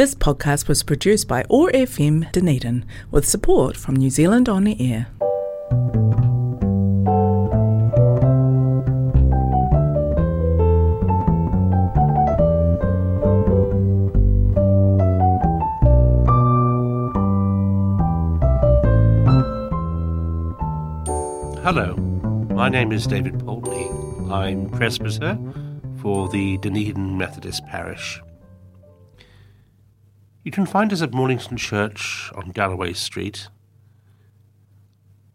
This podcast was produced by ORFM Dunedin with support from New Zealand On the Air. Hello, my name is David Poultney. I'm presbyter for the Dunedin Methodist Parish. You can find us at Mornington Church on Galloway Street,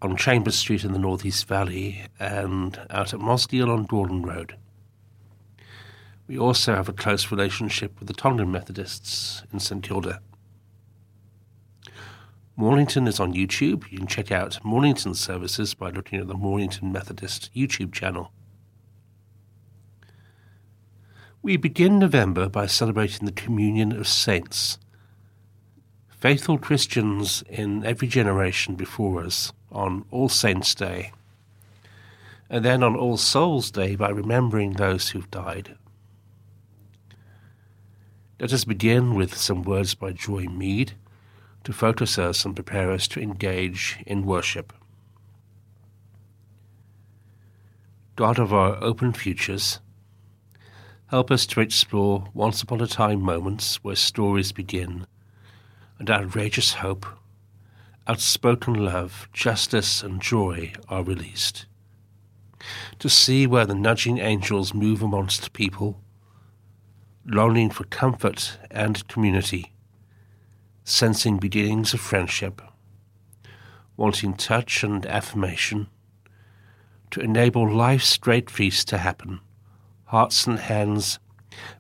on Chambers Street in the Northeast Valley, and out at Mosgiel on Gordon Road. We also have a close relationship with the Tongan Methodists in St Kilda. Mornington is on YouTube. You can check out Mornington services by looking at the Mornington Methodist YouTube channel. We begin November by celebrating the communion of saints, faithful Christians in every generation before us on All Saints' Day, and then on All Souls' Day by remembering those who've died. Let us begin with some words by Joy Mead to focus us and prepare us to engage in worship. God of our open futures, help us to explore once upon a time moments where stories begin and outrageous hope, outspoken love, justice, and joy are released. To see where the nudging angels move amongst people, longing for comfort and community sensing beginnings of friendship, wanting touch and affirmation, to enable life's great feast to happen, hearts and hands,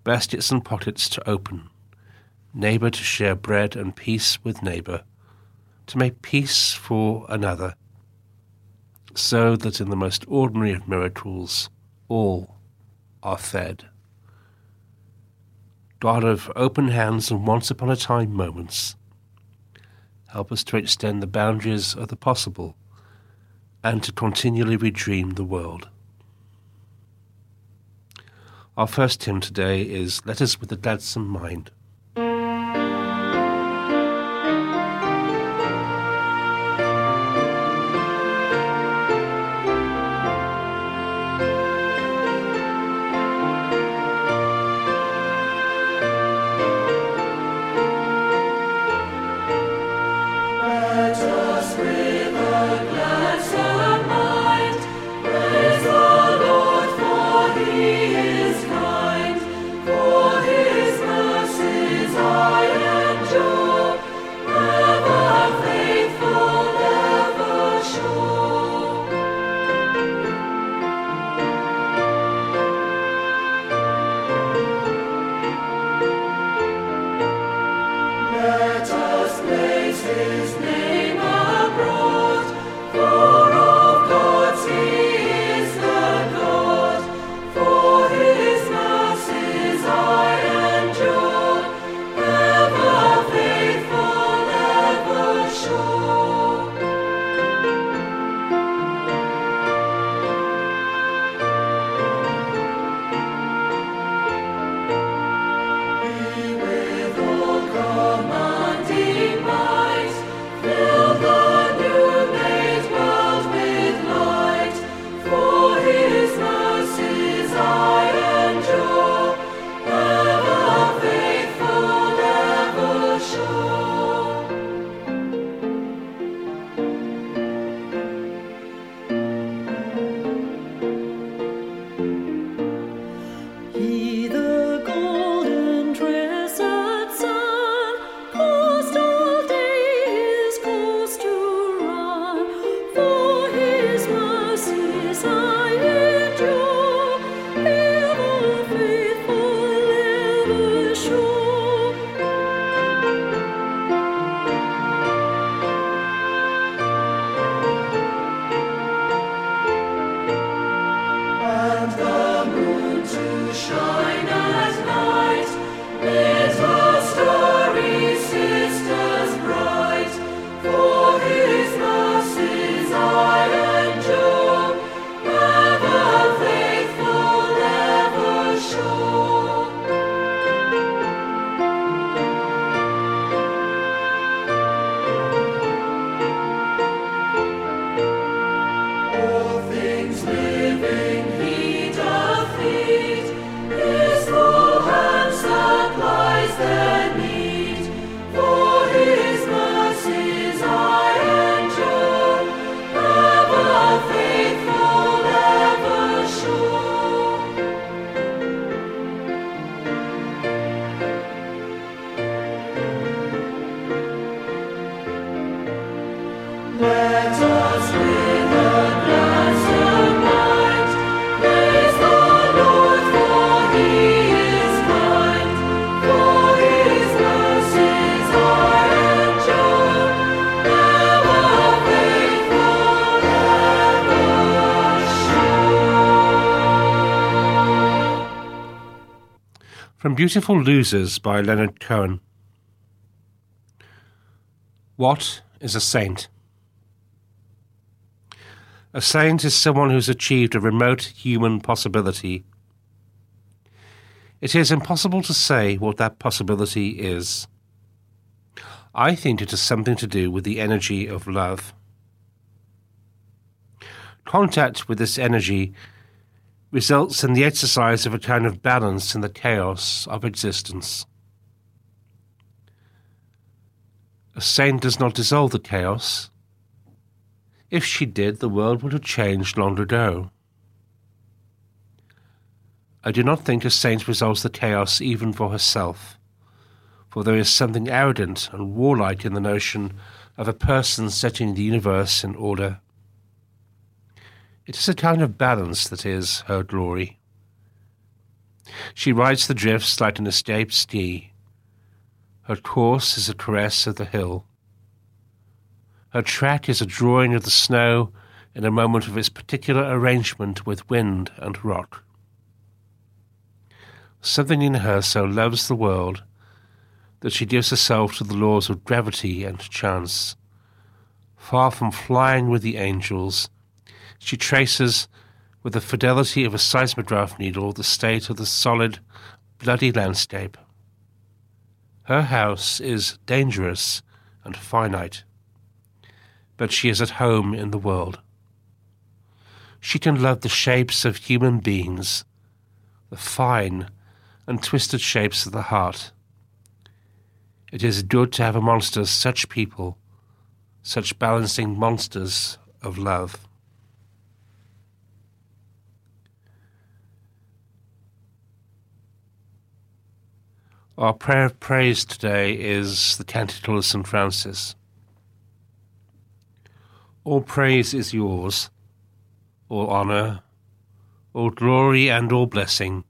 baskets and pockets to open, neighbour to share bread and peace with neighbour, to make peace for another, so that in the most ordinary of miracles all are fed. God of open hands and once upon a time moments, help us to extend the boundaries of the possible and to continually redream the world. Our first hymn today is Let Us with a Gladsome Mind. From Beautiful Losers by Leonard Cohen. What is a saint? A saint is someone who's achieved a remote human possibility. It is impossible to say what that possibility is. I think it has something to do with the energy of love. Contact with this energy results in the exercise of a kind of balance in the chaos of existence. A saint does not dissolve the chaos. If she did, the world would have changed long ago. I do not think a saint resolves the chaos even for herself, for there is something arrogant and warlike in the notion of a person setting the universe in order. It is a kind of balance that is her glory. She rides the drifts like an escaped ski. Her course is a caress of the hill. Her track is a drawing of the snow in a moment of its particular arrangement with wind and rock. Something in her so loves the world that she gives herself to the laws of gravity and chance. Far from flying with the angels, she traces, with the fidelity of a seismograph needle, the state of the solid, bloody landscape. Her house is dangerous and finite, but she is at home in the world. She can love the shapes of human beings, the fine and twisted shapes of the heart. It is good to have amongst us such people, such balancing monsters of love. Our prayer of praise today is the Canticle of St. Francis. All praise is yours, all honour, all glory, and all blessing.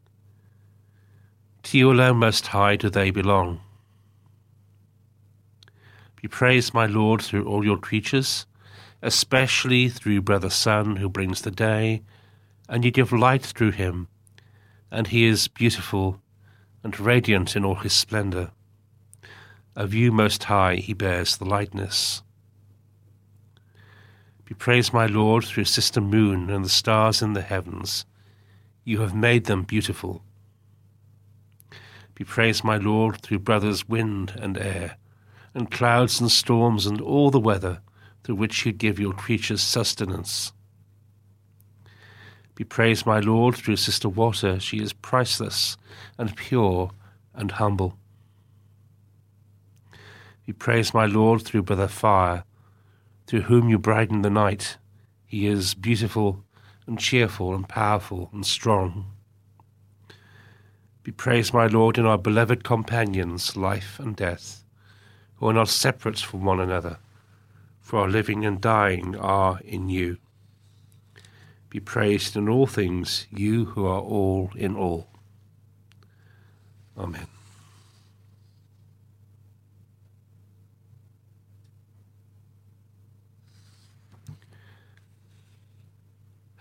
To you alone, Most High, do they belong. Be praised, my Lord, through all your creatures, especially through Brother Sun, who brings the day, and you give light through him, and he is beautiful and radiant in all his splendour. Of you most high he bears the likeness. Be praised, my Lord, through Sister Moon and the stars in the heavens. You have made them beautiful. Be praised, my Lord, through brothers wind and air, and clouds and storms and all the weather through which you give your creatures sustenance. Be praised, my Lord, through Sister Water. She is priceless and pure and humble. Be praised, my Lord, through Brother Fire, through whom you brighten the night. He is beautiful and cheerful and powerful and strong. Be praised, my Lord, in our beloved companions, life and death, who are not separate from one another, for our living and dying are in you be praised in all things, you who are all in all. Amen.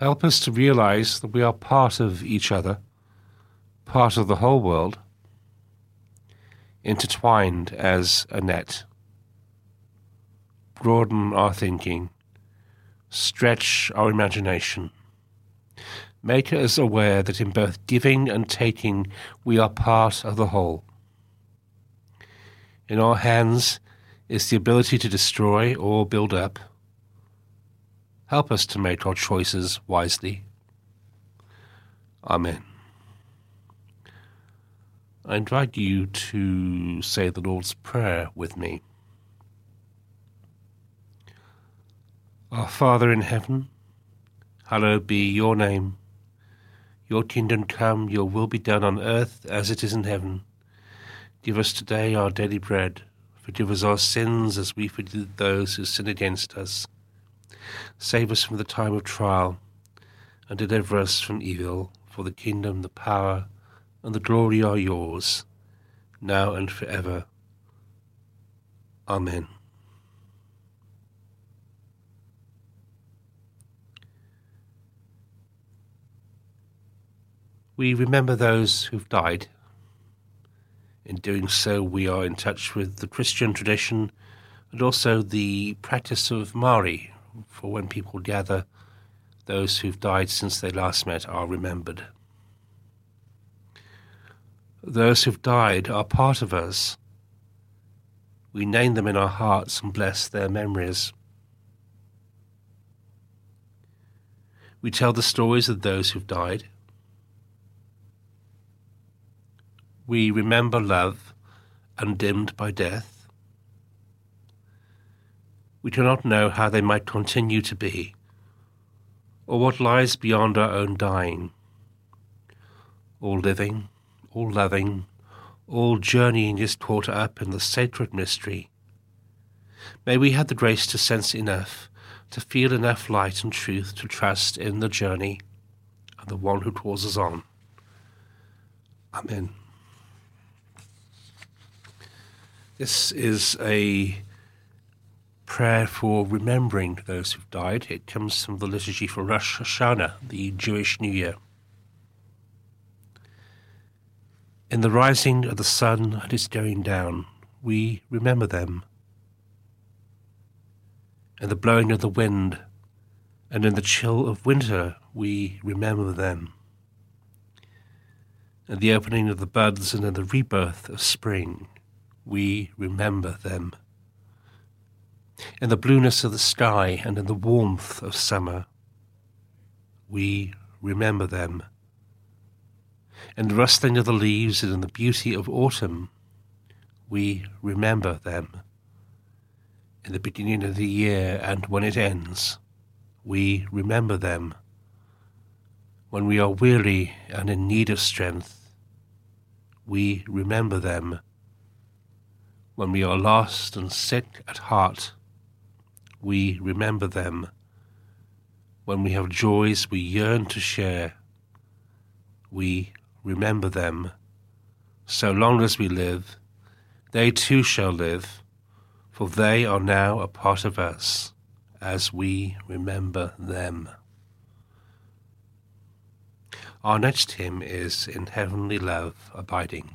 Help us to realize that we are part of each other, part of the whole world, intertwined as a net. Broaden our thinking, stretch our imagination make us aware that in both giving and taking we are part of the whole. In our hands is the ability to destroy or build up. Help us to make our choices wisely. Amen. I invite you to say the Lord's Prayer with me. Our Father in heaven, hallowed be your name. Your kingdom come, your will be done on earth as it is in heaven. Give us today our daily bread. Forgive us our sins as we forgive those who sin against us. Save us from the time of trial, and deliver us from evil. For the kingdom, the power, and the glory are yours, now and forever. Amen. We remember those who've died. In doing so, we are in touch with the Christian tradition and also the practice of Māori, for when people gather, those who've died since they last met are remembered. Those who've died are part of us. We name them in our hearts and bless their memories. We tell the stories of those who've died. We remember love undimmed by death. We do not know how they might continue to be, or what lies beyond our own dying. All living, all loving, all journeying is caught up in the sacred mystery. May we have the grace to sense enough, to feel enough light and truth to trust in the journey and the one who calls us on. Amen. This is a prayer for remembering those who've died. It comes from the liturgy for Rosh Hashanah, the Jewish New Year. In the rising of the sun and its going down, we remember them. In the blowing of the wind and in the chill of winter, we remember them. In the opening of the buds and in the rebirth of spring, we remember them. In the blueness of the sky and in the warmth of summer, we remember them. In the rustling of the leaves and in the beauty of autumn, we remember them. In the beginning of the year and when it ends, we remember them. When we are weary and in need of strength, we remember them when we are lost and sick at heart, we remember them. When we have joys we yearn to share, we remember them. So long as we live, they too shall live, for they are now a part of us, as we remember them. Our next hymn is In Heavenly Love Abiding.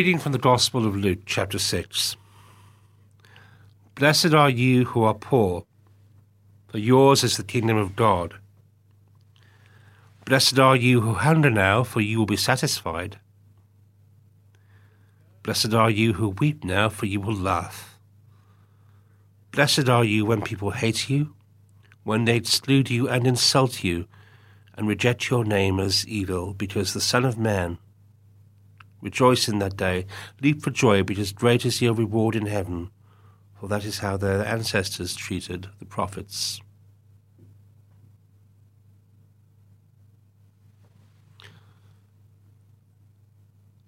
Reading from the Gospel of Luke, chapter 6. Blessed are you who are poor, for yours is the kingdom of God. Blessed are you who hunger now, for you will be satisfied. Blessed are you who weep now, for you will laugh. Blessed are you when people hate you, when they exclude you and insult you, and reject your name as evil, because the Son of Man. Rejoice in that day, leap for joy, because great is your reward in heaven, for that is how their ancestors treated the prophets.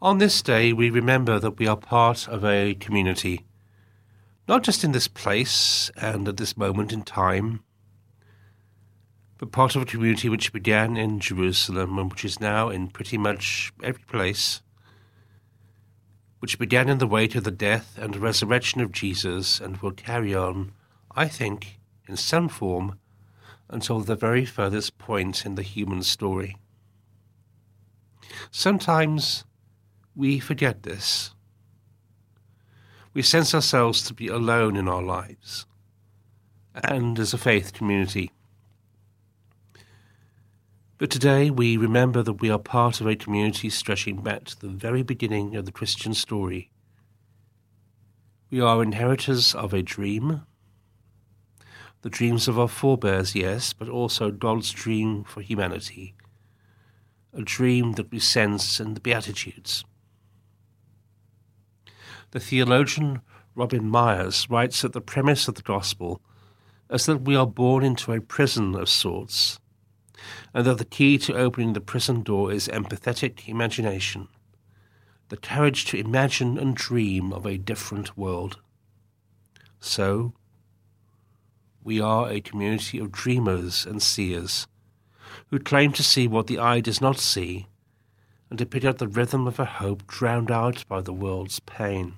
On this day, we remember that we are part of a community, not just in this place and at this moment in time, but part of a community which began in Jerusalem and which is now in pretty much every place, which began in the way to the death and resurrection of Jesus and will carry on, I think, in some form until the very furthest point in the human story. Sometimes we forget this. We sense ourselves to be alone in our lives and as a faith community. But today we remember that we are part of a community stretching back to the very beginning of the Christian story. We are inheritors of a dream, the dreams of our forebears, yes, but also God's dream for humanity, a dream that we sense in the Beatitudes. The theologian Robin Meyers writes that the premise of the gospel is that we are born into a prison of sorts, and that the key to opening the prison door is empathetic imagination, the courage to imagine and dream of a different world. So, we are a community of dreamers and seers who claim to see what the eye does not see and to pick out the rhythm of a hope drowned out by the world's pain.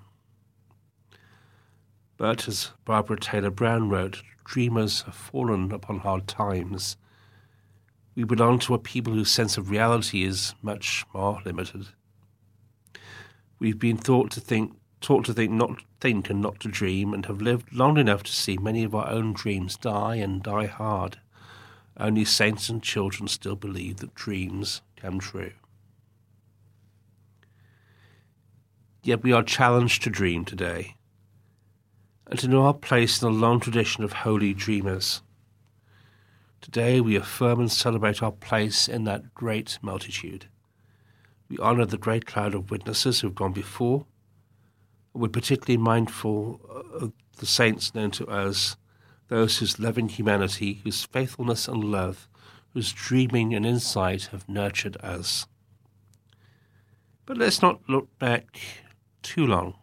But as Barbara Taylor Brown wrote, dreamers have fallen upon hard times. We belong to a people whose sense of reality is much more limited. We've been taught to think, taught to think, not think, and not to dream, and have lived long enough to see many of our own dreams die and die hard. Only saints and children still believe that dreams come true. Yet we are challenged to dream today and to know our place in a long tradition of holy dreamers. Today we affirm and celebrate our place in that great multitude. We honour the great cloud of witnesses who have gone before, we're particularly mindful of the saints known to us, those whose loving humanity, whose faithfulness and love, whose dreaming and insight have nurtured us. But let's not look back too long.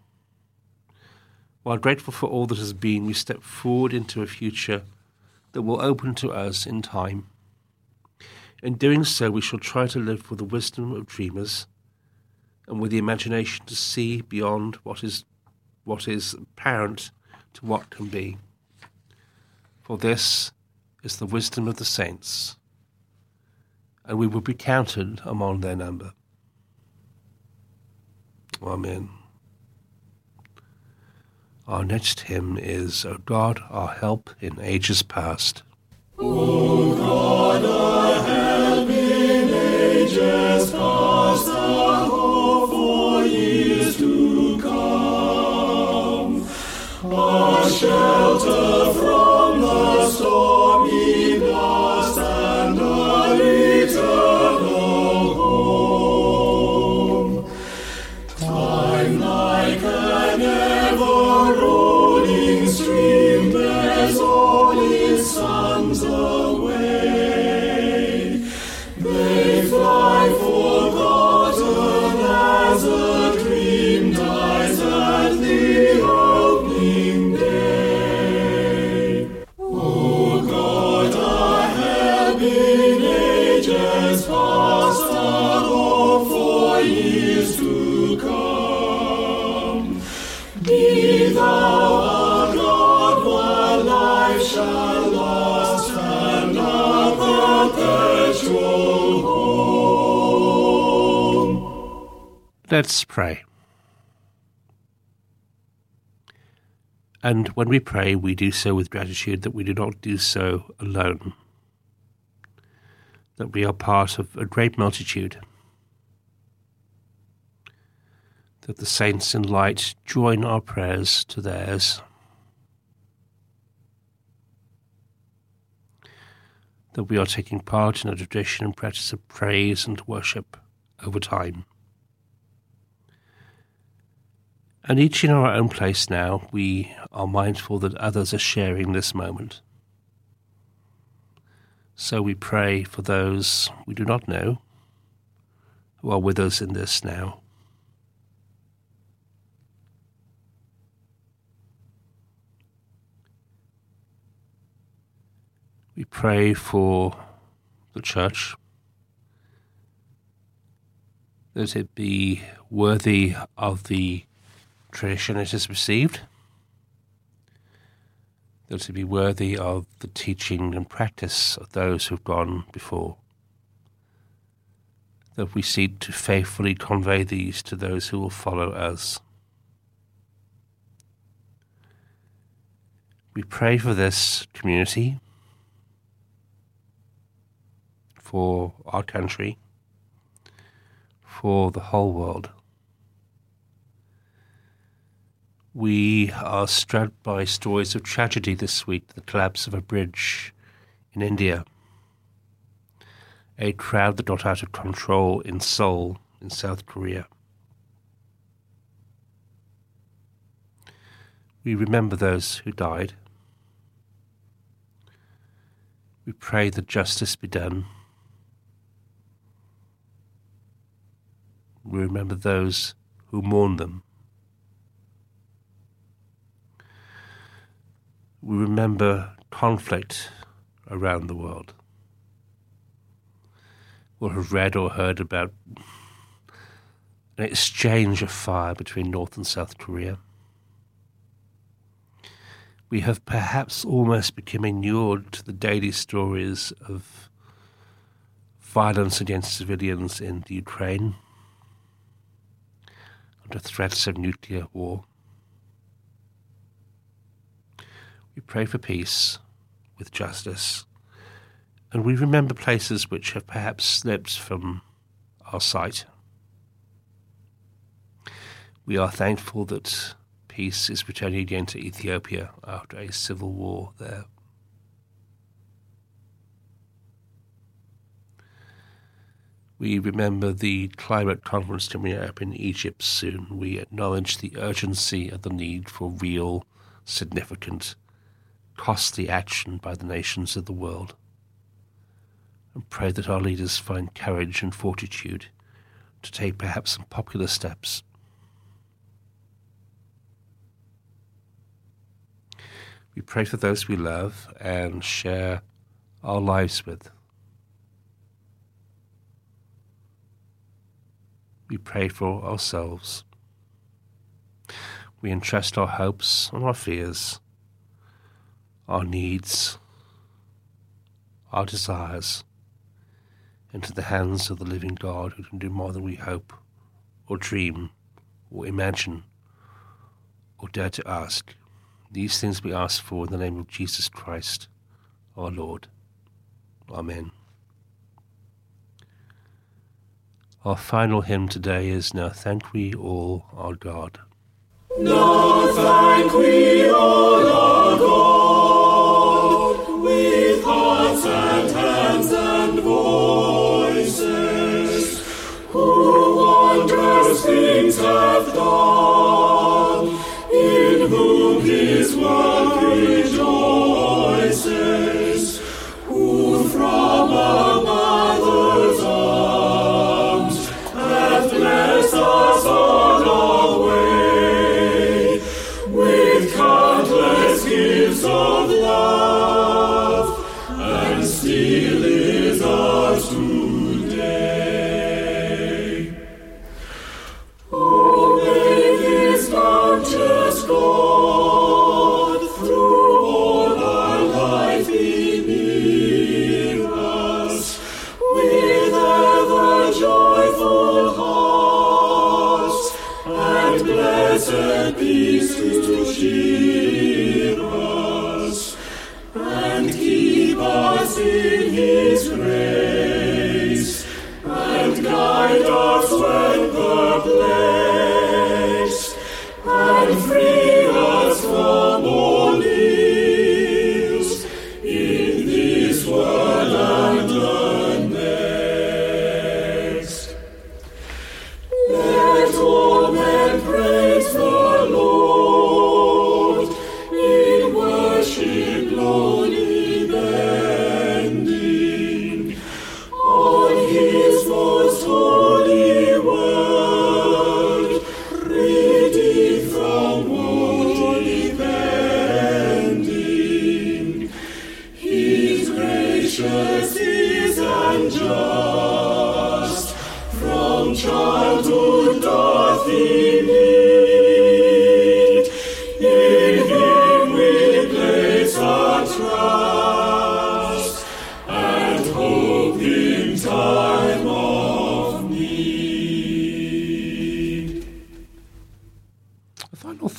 While grateful for all that has been, we step forward into a future that will open to us in time. In doing so, we shall try to live with the wisdom of dreamers and with the imagination to see beyond what is, what is apparent to what can be. For this is the wisdom of the saints, and we will be counted among their number. Amen. Our next hymn is O God, our help in ages past. O God, our help in ages past, our hope for years to come, our shelter from Be thou our God while shall. Let's pray. And when we pray, we do so with gratitude that we do not do so alone, that we are part of a great multitude, that the saints in light join our prayers to theirs. That we are taking part in a tradition and practice of praise and worship over time. And each in our own place now, we are mindful that others are sharing this moment. So we pray for those we do not know who are with us in this now. We pray for the church. That it be worthy of the tradition it has received, that it be worthy of the teaching and practice of those who have gone before, that we seek to faithfully convey these to those who will follow us. We pray for this community, for our country, for the whole world. We are struck by stories of tragedy this week the collapse of a bridge in India, a crowd that got out of control in Seoul, in South Korea. We remember those who died. We pray that justice be done. We remember those who mourn them. we remember conflict around the world. We'll have read or heard about an exchange of fire between North and South Korea. We have perhaps almost become inured to the daily stories of violence against civilians in the Ukraine, under threats of nuclear war. We pray for peace with justice. And we remember places which have perhaps slipped from our sight. We are thankful that peace is returning again to Ethiopia after a civil war there. We remember the climate conference coming up in Egypt soon. We acknowledge the urgency of the need for real, significant costly action by the nations of the world, and pray that our leaders find courage and fortitude to take perhaps some popular steps. We pray for those we love and share our lives with. We pray for ourselves. We entrust our hopes and our fears our needs, our desires into the hands of the living God who can do more than we hope or dream or imagine or dare to ask. These things we ask for in the name of Jesus Christ, our Lord. Amen. Our final hymn today is Now Thank We All Our God. Now thank we all our God. with hearts and hands and voices, who wondrous things have done, in whom his work rejoices, free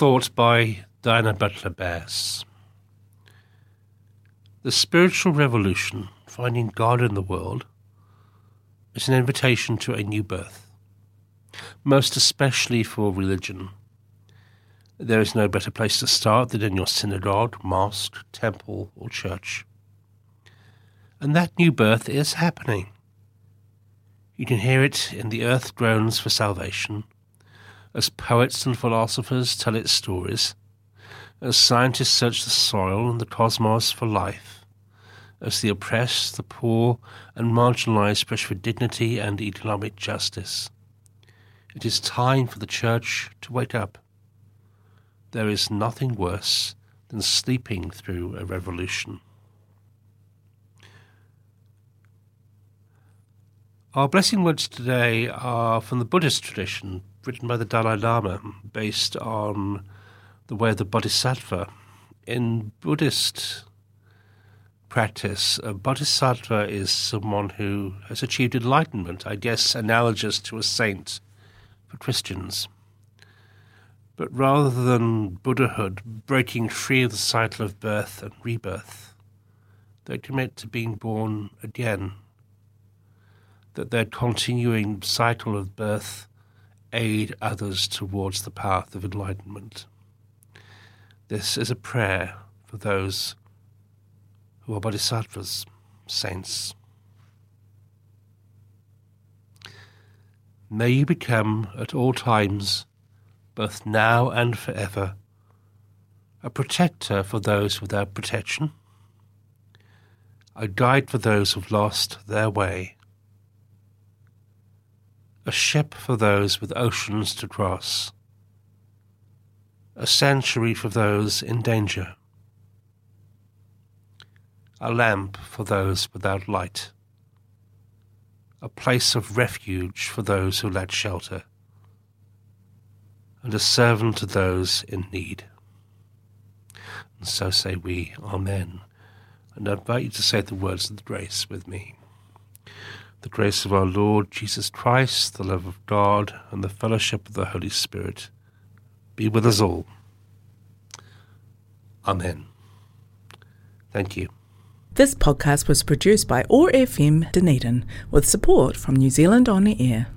thought by Diana Butler Bass. The spiritual revolution, finding God in the world, is an invitation to a new birth, most especially for religion. There is no better place to start than in your synagogue, mosque, temple, or church. And that new birth is happening. You can hear it in the earth groans for salvation, as poets and philosophers tell its stories, as scientists search the soil and the cosmos for life, as the oppressed, the poor, and marginalized push for dignity and economic justice. It is time for the Church to wake up. There is nothing worse than sleeping through a revolution. Our blessing words today are from the Buddhist tradition, written by the Dalai Lama, based on the way of the Bodhisattva. In Buddhist practice, a Bodhisattva is someone who has achieved enlightenment, I guess analogous to a saint for Christians. But rather than Buddhahood breaking free of the cycle of birth and rebirth, they commit to being born again that their continuing cycle of birth aid others towards the path of enlightenment. This is a prayer for those who are bodhisattvas, saints. May you become at all times, both now and forever, a protector for those without protection, a guide for those who've lost their way a ship for those with oceans to cross, a sanctuary for those in danger, a lamp for those without light, a place of refuge for those who lack shelter, and a servant to those in need. And so say we, Amen. And I invite you to say the words of the grace with me the grace of our Lord Jesus Christ, the love of God, and the fellowship of the Holy Spirit be with us all. Amen. Thank you. This podcast was produced by ORFM Dunedin with support from New Zealand On the Air.